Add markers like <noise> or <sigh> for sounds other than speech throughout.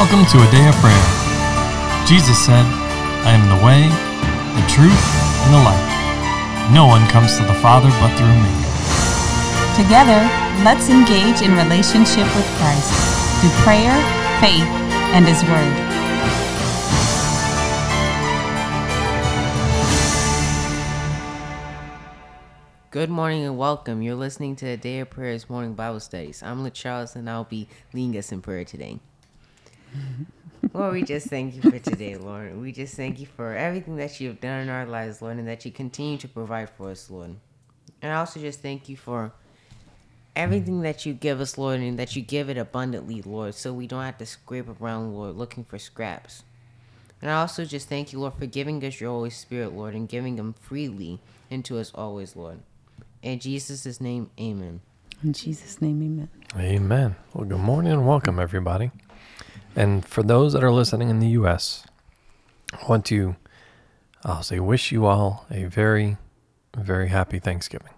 Welcome to a day of prayer. Jesus said, I am the way, the truth, and the life. No one comes to the Father but through me. Together, let's engage in relationship with Christ through prayer, faith, and His Word. Good morning and welcome. You're listening to a Day of Prayers morning Bible studies. I'm LaCharles and I'll be leading us in prayer today. <laughs> Lord, we just thank you for today, Lord. We just thank you for everything that you have done in our lives, Lord, and that you continue to provide for us, Lord. And I also just thank you for everything that you give us, Lord, and that you give it abundantly, Lord, so we don't have to scrape around, Lord, looking for scraps. And I also just thank you, Lord, for giving us your Holy Spirit, Lord, and giving them freely into us always, Lord. In Jesus' name, amen. In Jesus' name, amen. Amen. Well, good morning and welcome, everybody. And for those that are listening in the U.S., I want to, I'll say, wish you all a very, very happy Thanksgiving.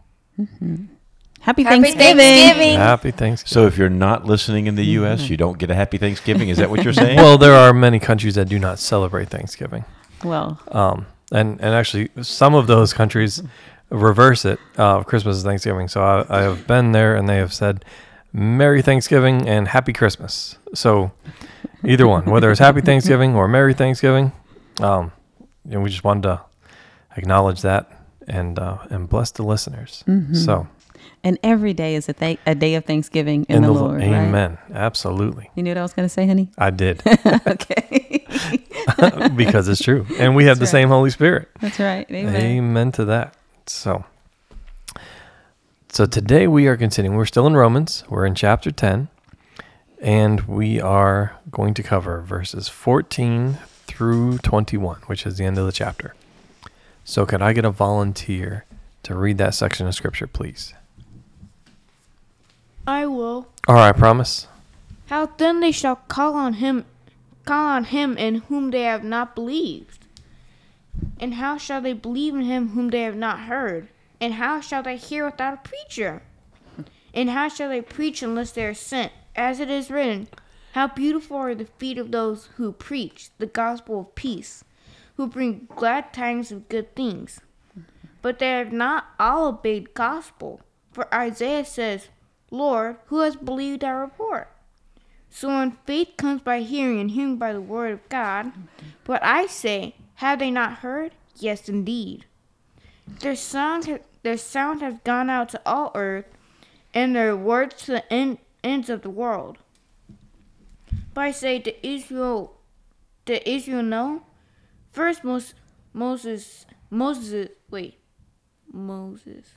Happy, Happy Thanksgiving. Thanksgiving. Happy Thanksgiving. So if you're not listening in the U.S., you don't get a happy Thanksgiving. Is that what you're saying? well, there are many countries that do not celebrate Thanksgiving. Well, Um, and, and actually, some of those countries reverse it. Uh, Christmas is Thanksgiving. So I, I have been there and they have said, Merry Thanksgiving and Happy Christmas. So either one, whether it's Happy Thanksgiving or Merry Thanksgiving, um, you know, we just wanted to acknowledge that and uh, and bless the listeners. So and every day is a, th- a day of Thanksgiving in, the, Lord. right? Amen. Absolutely. You knew what I was going to say, honey? I did <laughs> okay. <laughs> because it's true. And we have the That's same Holy Spirit. That's right. Amen. Amen to that. So, so today we are continuing. We're still in Romans. We're in chapter 10, and we are going to cover verses 14 through 21, which is the end of the chapter. So, could I get a volunteer to read that section of scripture, please? I will. All right, promise. How then they shall call on him, call on him in whom they have not believed? And how shall they believe in him whom they have not heard? And how shall they hear without a preacher? And how shall they preach unless they are sent? As it is written, How beautiful are the feet of those who preach the gospel of peace, who bring glad tidings of good things. But they have not all obeyed gospel. For Isaiah says, Lord, who has believed our report? So when faith comes by hearing, and hearing by the word of God, but I say, have they not heard? Yes, indeed. Their sound, ha- their sound has gone out to all earth, and their words to the end, ends of the world. But I say to Israel, to Israel, know. First, Mos- Moses, Moses, wait, Moses,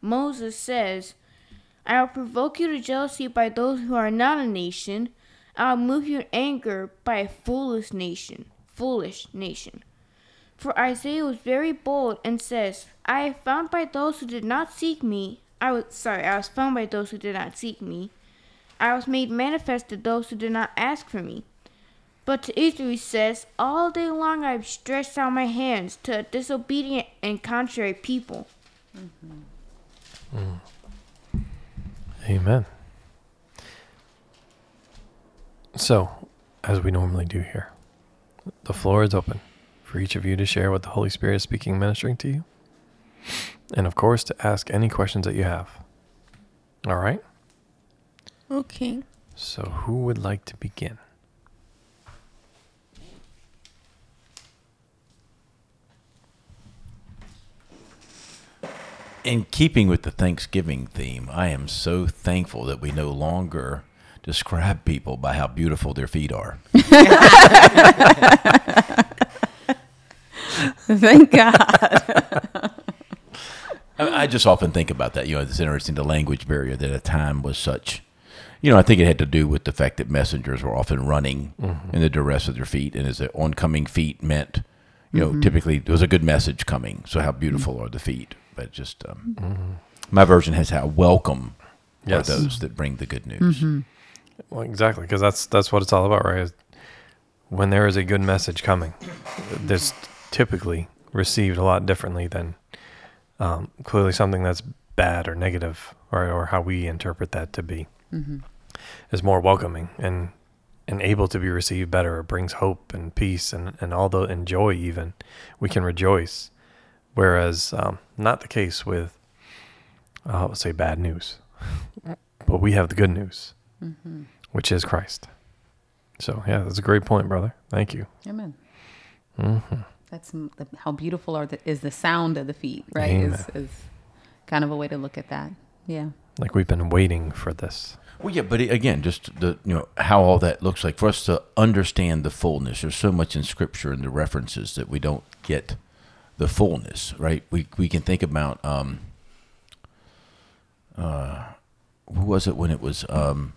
Moses says. I will provoke you to jealousy by those who are not a nation. I will move you to anger by a foolish nation. Foolish nation. For Isaiah was very bold and says, I found by those who did not seek me. I was sorry, I was found by those who did not seek me. I was made manifest to those who did not ask for me. But to Israel he says, All day long I have stretched out my hands to a disobedient and contrary people. Mm. Amen. So, as we normally do here, the floor is open for each of you to share what the Holy Spirit is speaking, and ministering to you. And of course, to ask any questions that you have. All right? Okay. So, who would like to begin? In keeping with the Thanksgiving theme, I am so thankful that we no longer describe people by how beautiful their feet are. <laughs> <laughs> Thank God. I, I just often think about that. You know, it's interesting the language barrier that at a time was such. You know, I think it had to do with the fact that messengers were often running mm-hmm. in the duress of their feet, and as the oncoming feet meant, you know, mm-hmm. typically there was a good message coming. So how beautiful are the feet? But just um, mm-hmm. my version has how welcome Yes. are those that bring the good news. Well, exactly, because that's that's what it's all about, right? When there is a good message coming, there's typically received a lot differently than um, clearly something that's bad or negative, or or how we interpret that to be. Is more welcoming, and and able to be received better. It brings hope and peace and, and all the and joy even. We can rejoice. Whereas um, not the case with uh, let's say bad news. <laughs> but we have the good news, which is Christ. So yeah, that's a great point, brother. Thank you. Amen. Mm-hmm. That's the, how beautiful are the, is the sound of the feet, right? Amen. Is, is kind of a way to look at that. Yeah. Like we've been waiting for this. Well, yeah, but again, just the you know how all that looks like for us to understand the fullness. There's so much in Scripture and the references that we don't get the fullness, right? We we can think about um, uh, who was it when it was um,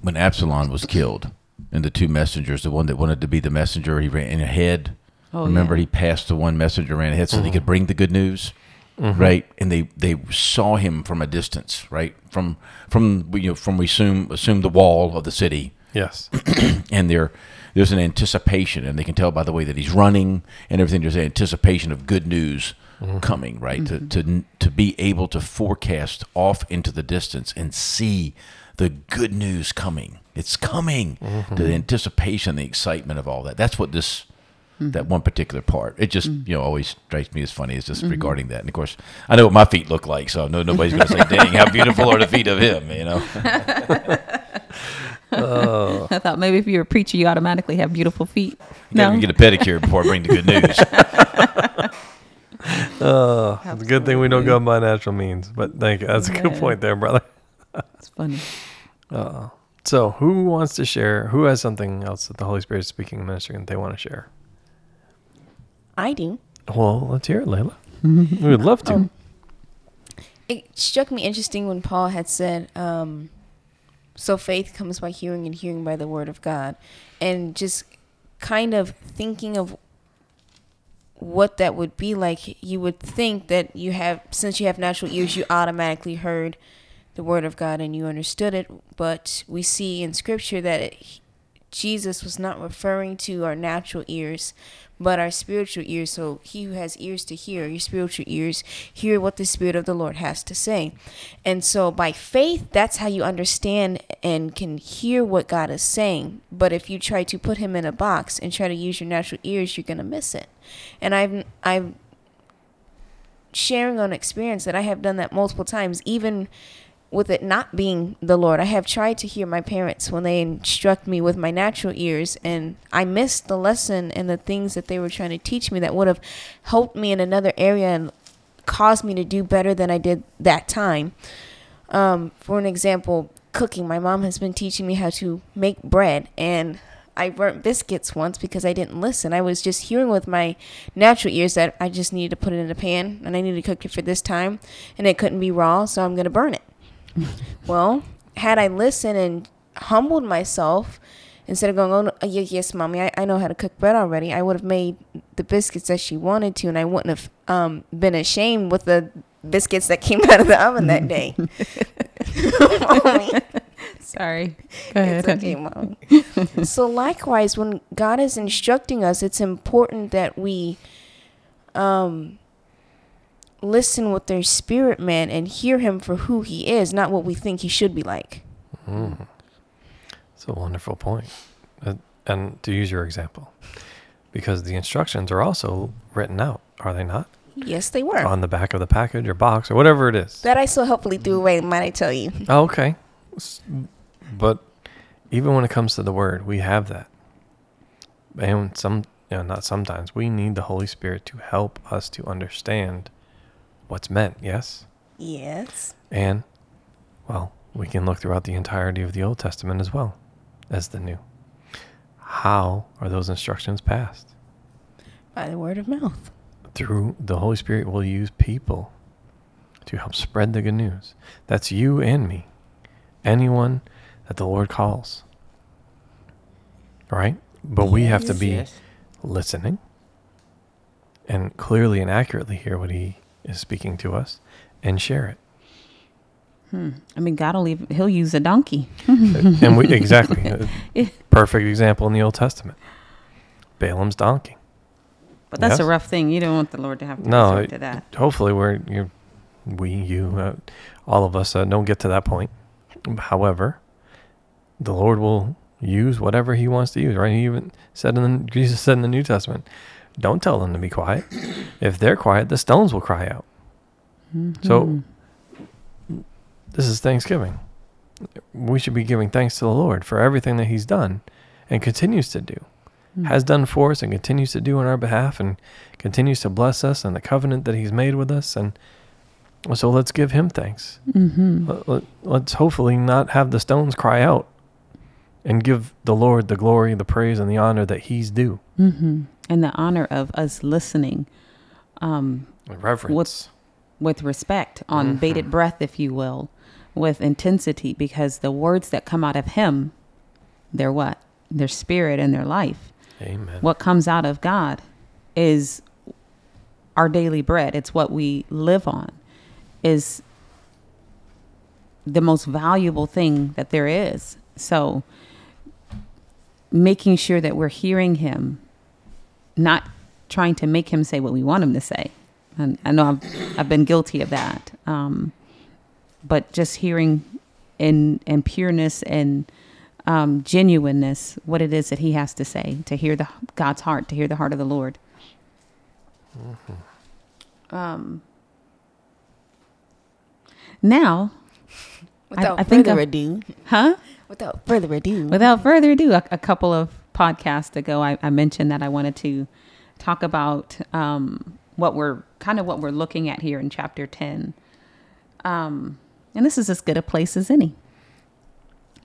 when Absalom was killed, and the two messengers, the one that wanted to be the messenger, he ran ahead. Oh, Remember, yeah. he passed the one messenger ran ahead so he mm-hmm. could bring the good news mm-hmm. right? And they they saw him from a distance, right? From from you know from we assume assume the wall of the city, Yes. <clears throat> and there there's an anticipation, and they can tell by the way that he's running and everything. There's an anticipation of good news mm-hmm. coming, right? To to to be able to forecast off into the distance and see the good news coming. It's coming. Mm-hmm. The anticipation, the excitement of all that. That's what this mm-hmm. that one particular part. It just mm-hmm. you know always strikes me as funny. It's just regarding that, and of course I know what my feet look like, so I know nobody's going to say, "Dang, how beautiful are the feet of him?" You know. <laughs> <laughs> I thought maybe if you're a preacher, you automatically have beautiful feet. You gotta get a pedicure before I bring the good news. <laughs> Uh, it's a good thing we don't go by natural means. But thank you. That's a good Yeah. point there, brother. It's funny. So, who wants to share? Who has something else that the Holy Spirit is speaking and ministering that they want to share? I do. Well, let's hear it, Layla. we would love to. It struck me interesting when Paul had said, um, "So faith comes by hearing, and hearing by the word of God," and just kind of thinking of what that would be like. You would think that you have, since you have natural ears, you automatically heard the word of God and you understood it. But we see in Scripture that it, Jesus was not referring to our natural ears, but our spiritual ears. So he who has ears to hear, your spiritual ears, hear what the Spirit of the Lord has to say. And so by faith, that's how you understand and can hear what God is saying. But if you try to put him in a box and try to use your natural ears, you're gonna miss it. And I've I've sharing on experience that I have done that multiple times, even with it not being the Lord. I have tried to hear my parents when they instruct me with my natural ears, and I missed the lesson and the things that they were trying to teach me that would have helped me in another area and caused me to do better than I did that time. Um, for an example, cooking. My mom has been teaching me how to make bread, and I burnt biscuits once because I didn't listen. I was just hearing with my natural ears that I just needed to put it in a pan and I needed to cook it for this time, and it couldn't be raw, so I'm gonna burn it. <laughs> well, had I listened and humbled myself instead of going, "Oh yeah, yes, mommy, I, I know how to cook bread already," I would have made the biscuits that she wanted to, and I wouldn't have um, been ashamed with the biscuits that came <laughs> out of the oven that day. <laughs> Sorry. Go ahead. It's okay, mom. so likewise, when God is instructing us, it's important that we um listen with their spirit man and hear him for who he is, not what we think he should be like. It's a wonderful point. Uh, And to use your example, because the instructions are also written out, are they not? Yes, they were. On the back of the package or box or whatever it is. that I so helpfully threw away, might I tell you. Oh, okay. But even when it comes to the word, we have that. And some, you know, not sometimes, we need the Holy Spirit to help us to understand what's meant, yes? Yes. And, well, we can look throughout the entirety of the Old Testament as well as the New. How are those instructions passed? By the word of mouth. Through the Holy Spirit will use people to help spread the good news. That's you and me. Anyone that the Lord calls. Right? But we have to be Yes. listening and clearly and accurately hear what he is speaking to us and share it. I mean, God will even, he'll use a donkey. and we exactly <laughs> uh, perfect example in the Old Testament. Balaam's donkey. But that's Yes. a rough thing. You don't want the Lord to have to No, it- to that. Hopefully, we're you, we, you, uh, all of us uh, don't get to that point. However, the Lord will use whatever He wants to use. Right? He even said in the, Jesus said in the New Testament, "Don't tell them to be quiet. If they're quiet, the stones will cry out." So this is Thanksgiving. We should be giving thanks to the Lord for everything that He's done and continues to do, has done for us and continues to do on our behalf, and continues to bless us and the covenant that He's made with us. And so let's give Him thanks. Mm-hmm. Let, let, let's hopefully not have the stones cry out and give the Lord the glory, the praise, and the honor that He's due. Mm-hmm. And the honor of us listening um, Reverence. with respect, on bated breath, if you will, with intensity, because the words that come out of Him, they're what? Their spirit and their life. Amen. What comes out of God is our daily bread. It's what we live on. Is the most valuable thing that there is. So making sure that we're hearing him, not trying to make him say what we want him to say. And I know I've, I've been guilty of that. Um, but just hearing in, in pureness and um, genuineness what it is that he has to say, to hear the God's heart, to hear the heart of the Lord. Um, now, Without I think further ado, huh? without further ado, Without further ado, a, a couple of podcasts ago, I, I mentioned that I wanted to talk about um, what we're kind of what we're looking at here in chapter 10. Um, and this is as good a place as any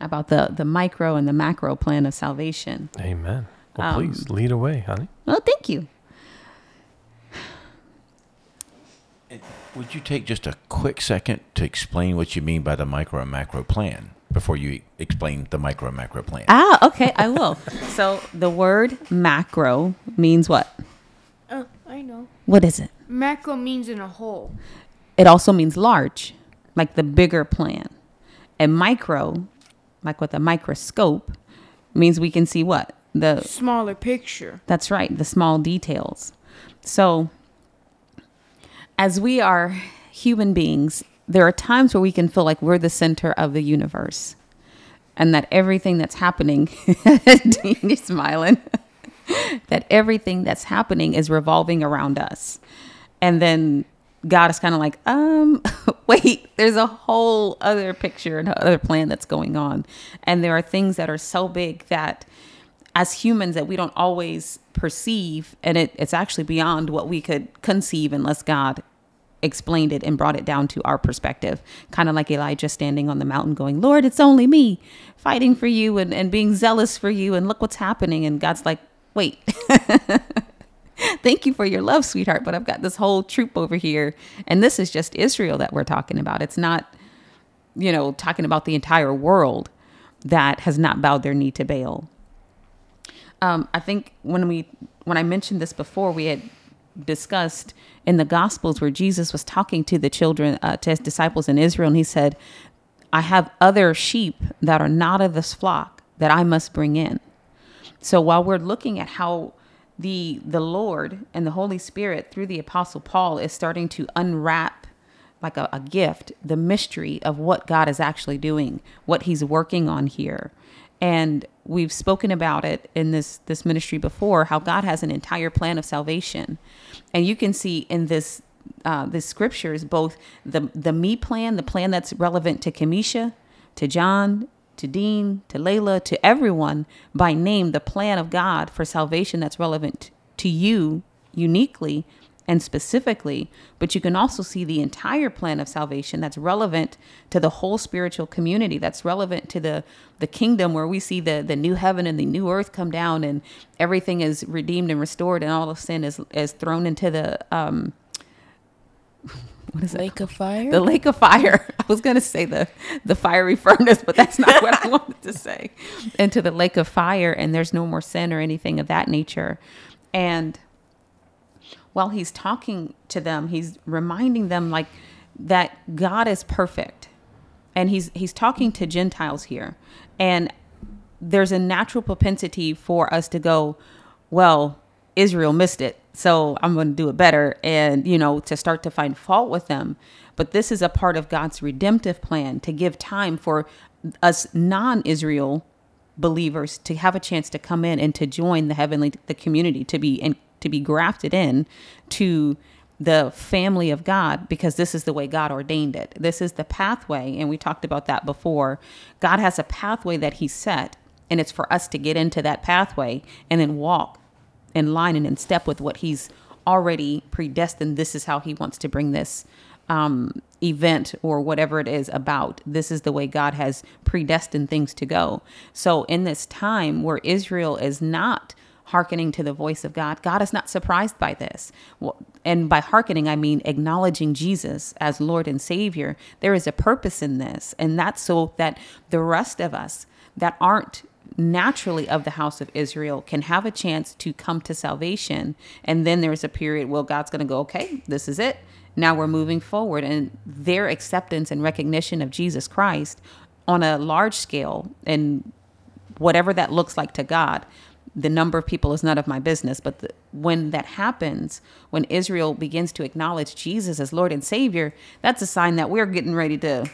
about the, the micro and the macro plan of salvation. Amen. Well, Um, please lead away, honey. Well, thank you. Would you take just a quick second to explain what you mean by the micro and macro plan before you explain the micro and macro plan? Ah, okay, I will. <laughs> so the word macro means what? Oh, I know. What is it? Macro means in a whole. It also means large, like the bigger plan. And micro, like with a microscope, means we can see what? The Smaller picture. that's right, the small details. So as we are human beings, there are times where we can feel like we're the center of the universe. And that everything that's happening, <laughs> Dean, you're smiling, that everything that's happening is revolving around us. And then God is kind of like, um, <laughs> wait, there's a whole other picture and other plan that's going on. And there are things that are so big that as humans that we don't always perceive and it, it's actually beyond what we could conceive unless God explained it and brought it down to our perspective. Kind of like Elijah standing on the mountain going, Lord, it's only me fighting for you and, and being zealous for you and look what's happening. And God's like, wait. <laughs> Thank you for your love, sweetheart, but I've got this whole troop over here. And this is just Israel that we're talking about. It's not, you know, talking about the entire world that has not bowed their knee to Baal. Um, I think when we when I mentioned this before, we had discussed in the Gospels where Jesus was talking to the children, uh, to his disciples in Israel, and he said, "I have other sheep that are not of this flock that I must bring in." So while we're looking at how the the Lord and the Holy Spirit through the Apostle Paul is starting to unwrap like a, a gift the mystery of what God is actually doing, what He's working on here, and we've spoken about it in this this ministry before how God has an entire plan of salvation, and you can see in this uh, the scriptures both the the me plan, the plan that's relevant to Kamisha, to John, to Dean, to Layla, to everyone by name, the plan of God for salvation that's relevant to you uniquely and specifically, but you can also see the entire plan of salvation that's relevant to the whole spiritual community, that's relevant to the the kingdom where we see the the new heaven and the new earth come down and everything is redeemed and restored and all of sin is is thrown into the um <laughs> what is it? lake of fire. The lake of fire. <laughs> I was going to say the the fiery furnace, but that's not what I <laughs> wanted to say. Into the lake of fire, and there's no more sin or anything of that nature. And while he's talking to them, he's reminding them like that God is perfect, and he's he's talking to Gentiles here, and there's a natural propensity for us to go, well, Israel missed it. so I'm going to do it better. And, you know, to start to find fault with them. But this is a part of God's redemptive plan to give time for us non Israel believers to have a chance to come in and to join the heavenly the community to be and to be grafted in to the family of God because this is the way God ordained it. This is the pathway and we talked about that before. God has a pathway that he set and it's for us to get into that pathway and then walk in line and in step with what he's already predestined. This is how he wants to bring this um, event or whatever it is about. This is the way God has predestined things to go. So, in this time where Israel is not hearkening to the voice of God, God is not surprised by this. And by hearkening, I mean acknowledging Jesus as Lord and Savior. There is a purpose in this, and that's so that the rest of us that aren't naturally of the house of Israel can have a chance to come to salvation. And then there's a period where God's going to go, okay, this is it. Now we're moving forward. And their acceptance and recognition of Jesus Christ on a large scale and whatever that looks like to God, the number of people is none of my business. But the, when that happens, when Israel begins to acknowledge Jesus as Lord and Savior, that's a sign that we're getting ready to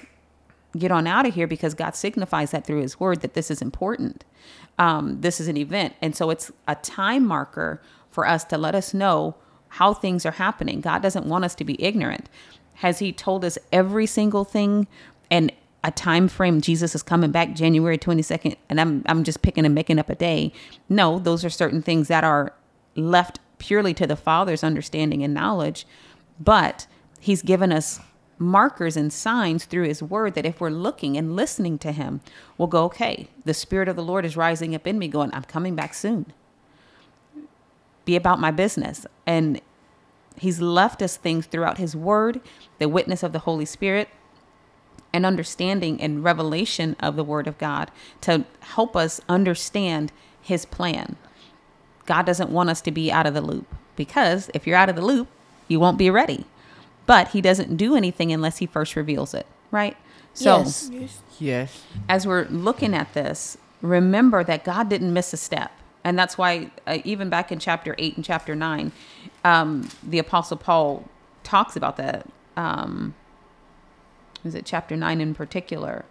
get on out of here because God signifies that through His Word that this is important. Um, this is an event. And so it's a time marker for us to let us know how things are happening. God doesn't want us to be ignorant. Has He told us every single thing and a time frame Jesus is coming back January 22nd and I'm I'm just picking and making up a day. No, those are certain things that are left purely to the Father's understanding and knowledge, but he's given us markers and signs through his word that if we're looking and listening to him, we'll go, okay, the spirit of the Lord is rising up in me, going, I'm coming back soon. Be about my business. And he's left us things throughout his word, the witness of the Holy Spirit, and understanding and revelation of the word of God to help us understand his plan. God doesn't want us to be out of the loop because if you're out of the loop, you won't be ready but he doesn't do anything unless he first reveals it, right? So, Yes. Yes. as we're looking at this, remember that God didn't miss a step. And that's why, uh, even back in chapter 8 and chapter 9, um, the Apostle Paul talks about that. Um, is it chapter 9 in particular?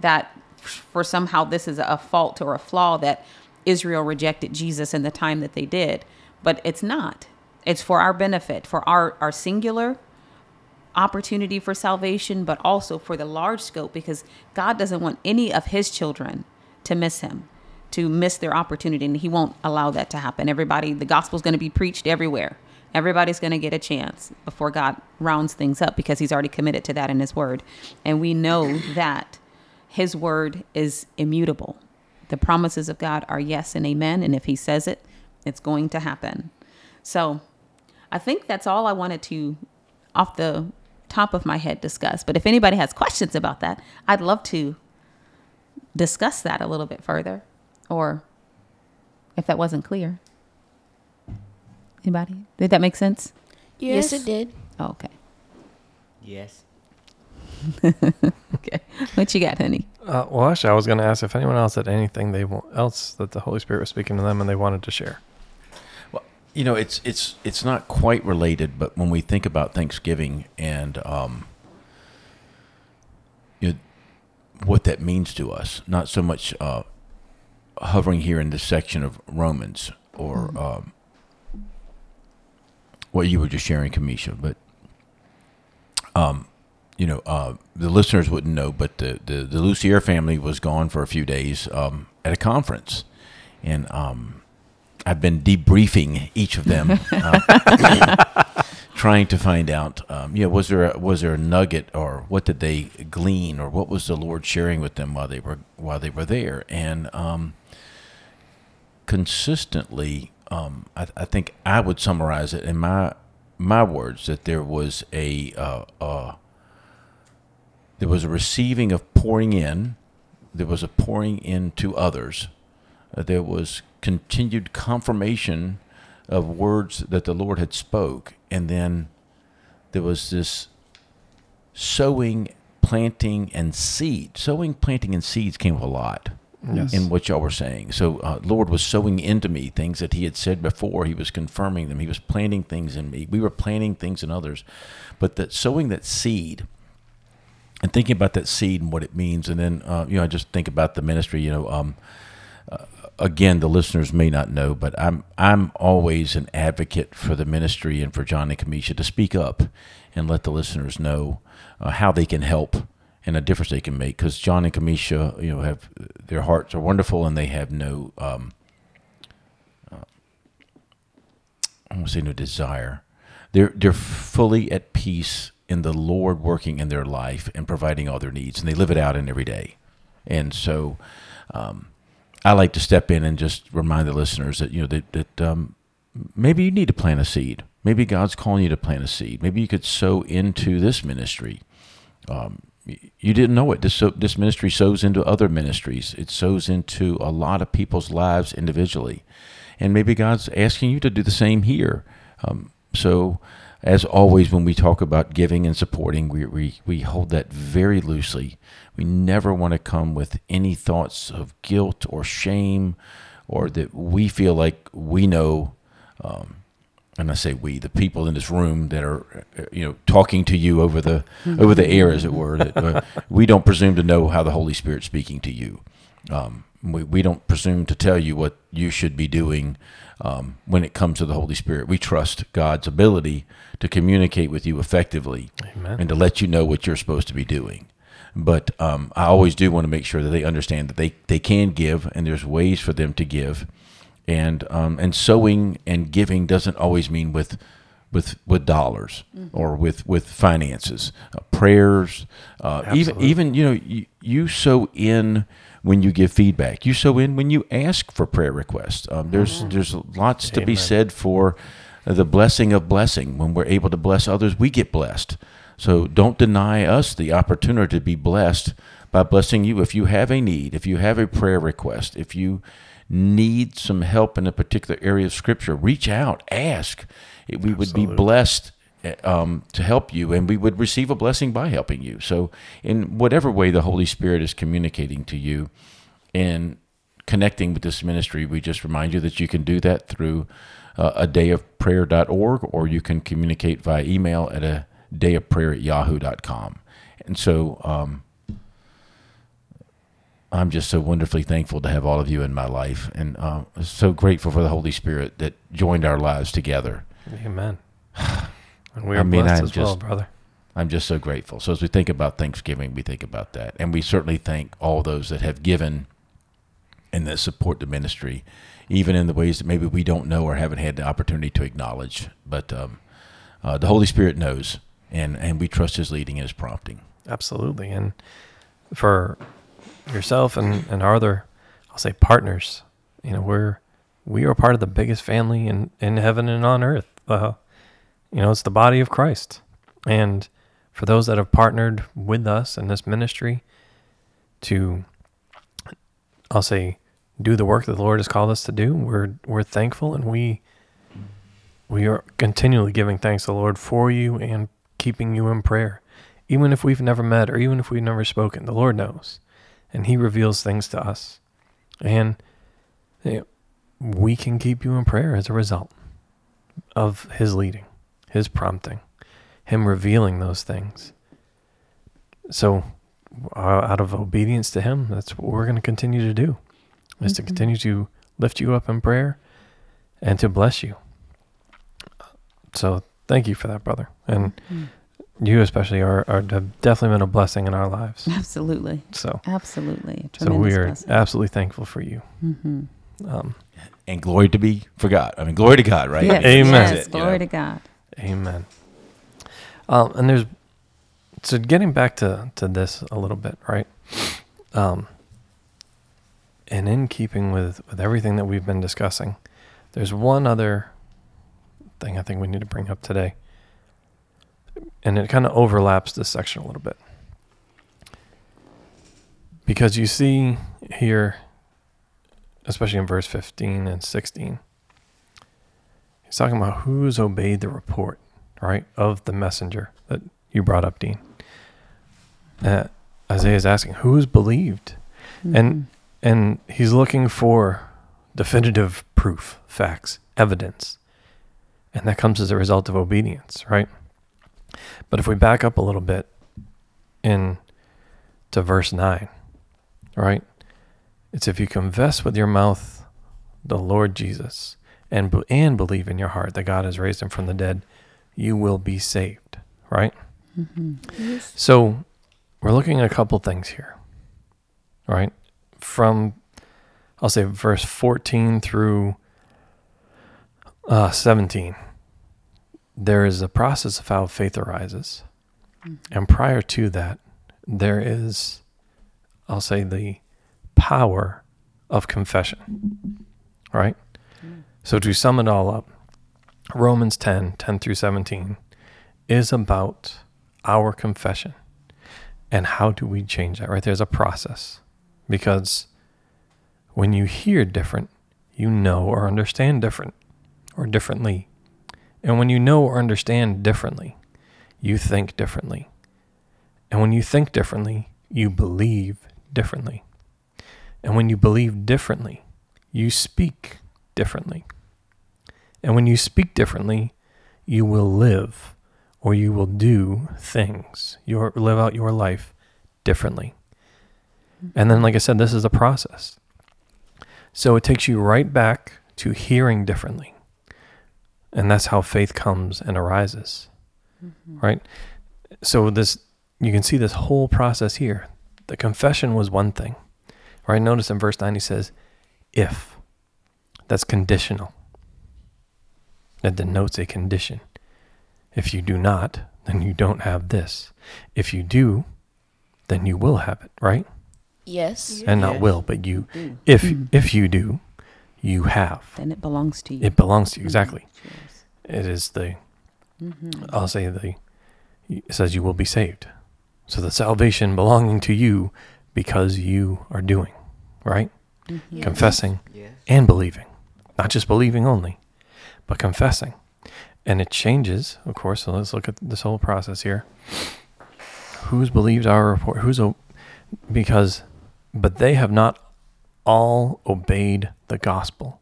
That for somehow this is a fault or a flaw that Israel rejected Jesus in the time that they did. But it's not. It's for our benefit, for our, our singular opportunity for salvation, but also for the large scope because God doesn't want any of his children to miss him, to miss their opportunity. And he won't allow that to happen. Everybody, the gospel's going to be preached everywhere. Everybody's going to get a chance before God rounds things up because he's already committed to that in his word. And we know that his word is immutable. The promises of God are yes and amen. And if he says it, it's going to happen. So I think that's all I wanted to, off the top of my head, discuss. But if anybody has questions about that, I'd love to discuss that a little bit further or if that wasn't clear. Anybody? Did that make sense? Yes, it did. Oh, okay. Yes. <laughs> Okay. What you got, honey? Uh, well, actually, I was going to ask if anyone else had anything they wa- else that the Holy Spirit was speaking to them and they wanted to share. Well, you know, it's it's it's not quite related, but when we think about Thanksgiving and um, you know, what that means to us, not so much uh, hovering here in this section of Romans or um, what you were just sharing, Kamisha, but um, you know, uh, the listeners wouldn't know, but the, the, the Lucier family was gone for a few days um, at a conference. And um, I've been debriefing each of them, uh, <laughs> trying to find out, um, you know, was there a, was there a nugget or what did they glean or what was the Lord sharing with them while they were while they were there? And um, consistently, um, I, I think I would summarize it in my my words that there was a uh, uh, there was a receiving of pouring in, there was a pouring into others, uh, there was continued confirmation of words that the Lord had spoke, and then there was this sowing, planting, and seed. Sowing, planting, and seeds came a lot. Yes. in what y'all were saying. So, uh, Lord was sowing into me things that He had said before. He was confirming them. He was planting things in me. We were planting things in others, but that sowing that seed and thinking about that seed and what it means, and then uh, you know, I just think about the ministry. You know, um, uh, again, the listeners may not know, but I'm I'm always an advocate for the ministry and for John and Kamisha to speak up and let the listeners know uh, how they can help and a difference they can make. Because John and Kamisha, you know, have their hearts are wonderful and they have no, um, uh, I won't say no desire. They're they're fully at peace in the Lord working in their life and providing all their needs, and they live it out in every day. And so, um, I like to step in and just remind the listeners that you know that that um, maybe you need to plant a seed. Maybe God's calling you to plant a seed. Maybe you could sow into this ministry. Um, you didn't know it. This this ministry sows into other ministries. It sows into a lot of people's lives individually, and maybe God's asking you to do the same here. Um, so, as always, when we talk about giving and supporting, we, we, we hold that very loosely. We never want to come with any thoughts of guilt or shame or that we feel like we know. Um, and I say we, the people in this room that are, uh, you know, talking to you over the over the air, as it were. That, uh, <laughs> we don't presume to know how the Holy Spirit's speaking to you. Um, we, we don't presume to tell you what you should be doing um, when it comes to the Holy Spirit. We trust God's ability to communicate with you effectively Amen. and to let you know what you're supposed to be doing. But um, I always do want to make sure that they understand that they, they can give and there's ways for them to give. And um, and sowing and giving doesn't always mean with with with dollars or with with finances, uh, prayers, uh, even even you know you, you sow in when you give feedback. You sow in when you ask for prayer requests. Um, there's there's lots to be said for the blessing of blessing. When we're able to bless others, we get blessed. So don't deny us the opportunity to be blessed by blessing you. If you have a need, if you have a prayer request, if you need some help in a particular area of Scripture, reach out, ask. We would be blessed um, to help you, and we would receive a blessing by helping you. So, in whatever way the Holy Spirit is communicating to you and connecting with this ministry, we just remind you that you can do that through uh, a dayofprayer.org or you can communicate via email at a dayofprayer at yahoo.com. And so, um, I'm just so wonderfully thankful to have all of you in my life, and uh, so grateful for the Holy Spirit that joined our lives together. Amen. <sighs> And we I are mean, blessed I'm as well, just- brother. I'm just so grateful. So as we think about Thanksgiving, we think about that, and we certainly thank all those that have given and that support the ministry, even in the ways that maybe we don't know or haven't had the opportunity to acknowledge. But um, uh, the Holy Spirit knows, and and we trust His leading and His prompting. Absolutely. And for yourself and, and our other, I'll say partners, you know, we're, we are part of the biggest family in, in heaven and on earth. Uh, you know, it's the body of Christ. And for those that have partnered with us in this ministry to, I'll say, do the work that the Lord has called us to do, we're, we're thankful and we, we are continually giving thanks to the Lord for you and keeping you in prayer. Even if we've never met or even if we've never spoken, the Lord knows. And He reveals things to us. And you know, we can keep you in prayer as a result of His leading, His prompting, Him revealing those things. So, uh, out of obedience to Him, that's what we're going to continue to do, is to continue to lift you up in prayer and to bless you. So, thank you for that, brother. And you especially are, are have definitely been a blessing in our lives. <laughs> Absolutely. So, Absolutely. A so we are blessing. absolutely thankful for you. Mhm. Um, And glory to be for God. I mean, glory to God, right? Yes, Amen. Yes, That's it, you glory know. to God. amen. Um, and there's so getting back to to this a little bit, right? Um, and in keeping with with everything that we've been discussing, there's one other thing I think we need to bring up today, and it kind of overlaps this section a little bit because you see here, especially in verse 15 and 16. He's talking about who's obeyed the report, right, of the messenger that you brought up, Dean. Uh, Isaiah is asking, who's believed? And And he's looking for definitive proof, facts, evidence. And that comes as a result of obedience, right? But if we back up a little bit in to verse 9, right? It's if you confess with your mouth the Lord Jesus and and believe in your heart that God has raised him from the dead, you will be saved, right? So we're looking at a couple things here, right? From, I'll say, verse 14 through uh, 17, there is a process of how faith arises. And prior to that, there is, I'll say, the power of confession, right? So to sum it all up, Romans 10 10 through 17 is about our confession. And how do we change that, right? There's a process. Because when you hear different, you know or understand different or differently. And when you know or understand differently, you think differently. And when you think differently, you believe differently. And when you believe differently, you speak differently. And when you speak differently, you will live or you will do things. You live out your life differently. And then, like I said, this is a process. So it takes you right back to hearing differently. And that's how faith comes and arises. Mm-hmm. Right? So this you can see this whole process here. The confession was one thing. Right? Notice in verse 9 he says, if. That's conditional. That denotes a condition. If you do not, then you don't have this. If you do, then you will have it, right? Yes. And not will, but you mm. if mm. if you do, you have. Then it belongs to you. It belongs to you mm-hmm. exactly. Cheers. It is the mm-hmm. I'll say the it says you will be saved. So the salvation belonging to you because you are doing, right? Mm-hmm. Confessing Yes. and believing. Not just believing only, but confessing. And it changes, of course. So let's look at this whole process here. Who's believed our report? Who's o- because, but they have not all obeyed the gospel,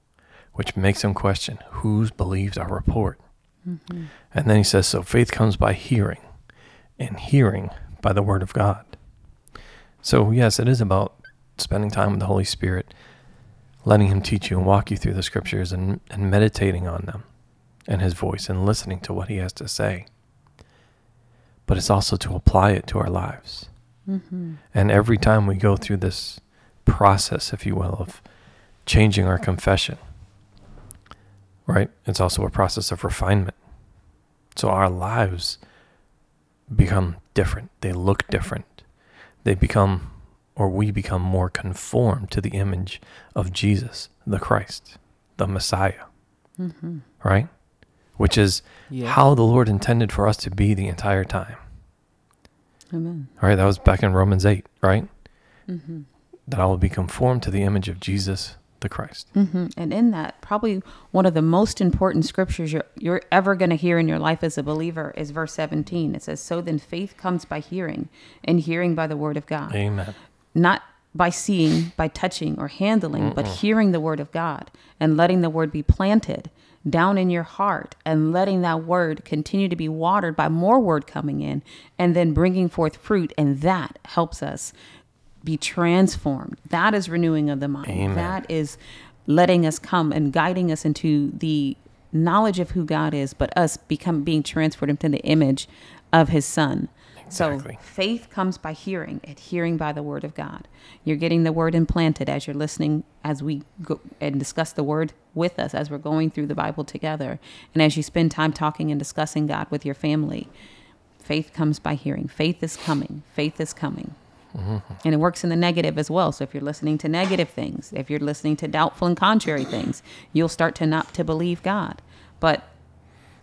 which makes them question whose believed our report. Mm-hmm. And then he says, so faith comes by hearing, and hearing by the word of God. So yes, it is about spending time with the Holy Spirit, letting Him teach you and walk you through the scriptures and, and meditating on them and His voice and listening to what He has to say. But it's also to apply it to our lives. Mm-hmm. And every time we go through this process, if you will, of changing our confession, right? It's also a process of refinement. So our lives become different, they look different, they become or we become more conformed to the image of Jesus, the Christ, the Messiah. Mm-hmm. Right? Which is Yes. how the Lord intended for us to be the entire time. Amen. All right, that was back in Romans 8, right? Mm-hmm. That I will be conformed to the image of Jesus, the Christ. Mm-hmm. And in that, probably one of the most important scriptures you're, you're ever going to hear in your life as a believer is verse 17. It says, So then faith comes by hearing, and hearing by the word of God. Amen. Not by seeing, by touching, or handling, but hearing the word of God and letting the word be planted down in your heart and letting that word continue to be watered by more word coming in and then bringing forth fruit. And that helps us be transformed. That is renewing of the mind. Amen. That is letting us come and guiding us into the knowledge of who God is, but us become being transferred into the image of his son. Exactly. So faith comes by hearing, and hearing by the word of God. You're getting the word implanted as you're listening, as we go and discuss the word with us, as we're going through the Bible together, and as you spend time talking and discussing God with your family. Faith comes by hearing. Faith is coming. Faith is coming. And it works in the negative as well. So if you're listening to negative things, if you're listening to doubtful and contrary things, you'll start to not to believe God. But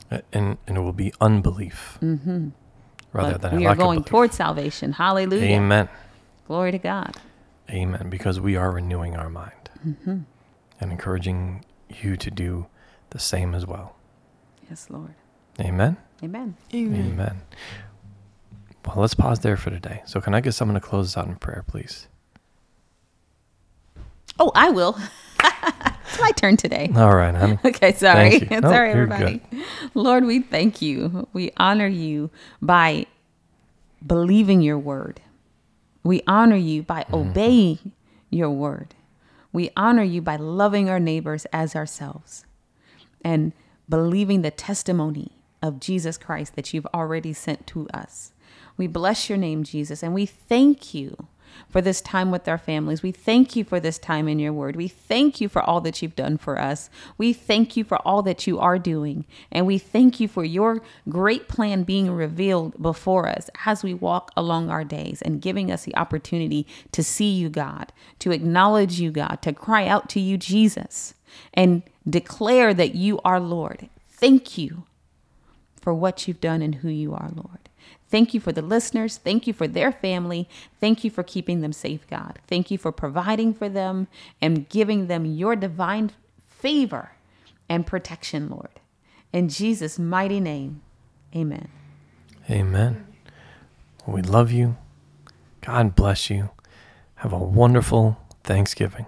And, and it will be unbelief rather but than we are going towards salvation. Hallelujah. Amen. Glory to God. Amen. Because we are renewing our mind Mm-hmm. and encouraging you to do the same as well. Yes, Lord. Amen. Amen. Amen. Well, let's pause there for today. So, can I get someone to close us out in prayer, please? Oh, I will. <laughs> it's my turn today. All right, honey. <laughs> Okay, sorry. <laughs> Sorry, everybody. Lord, we thank you. We honor you by believing your word. We honor you by Mm-hmm. obeying your word. We honor you by loving our neighbors as ourselves and believing the testimony of Jesus Christ that you've already sent to us. We bless your name, Jesus, and we thank you for this time with our families. We thank you for this time in your word. We thank you for all that you've done for us. We thank you for all that you are doing. And we thank you for your great plan being revealed before us as we walk along our days and giving us the opportunity to see you, God, to acknowledge you, God, to cry out to you, Jesus, and declare that you are Lord. Thank you for what you've done and who you are, Lord. Thank you for the listeners. Thank you for their family. Thank you for keeping them safe, God. Thank you for providing for them and giving them your divine favor and protection, Lord. In Jesus' mighty name, amen. Amen. We love you. God bless you. Have a wonderful Thanksgiving.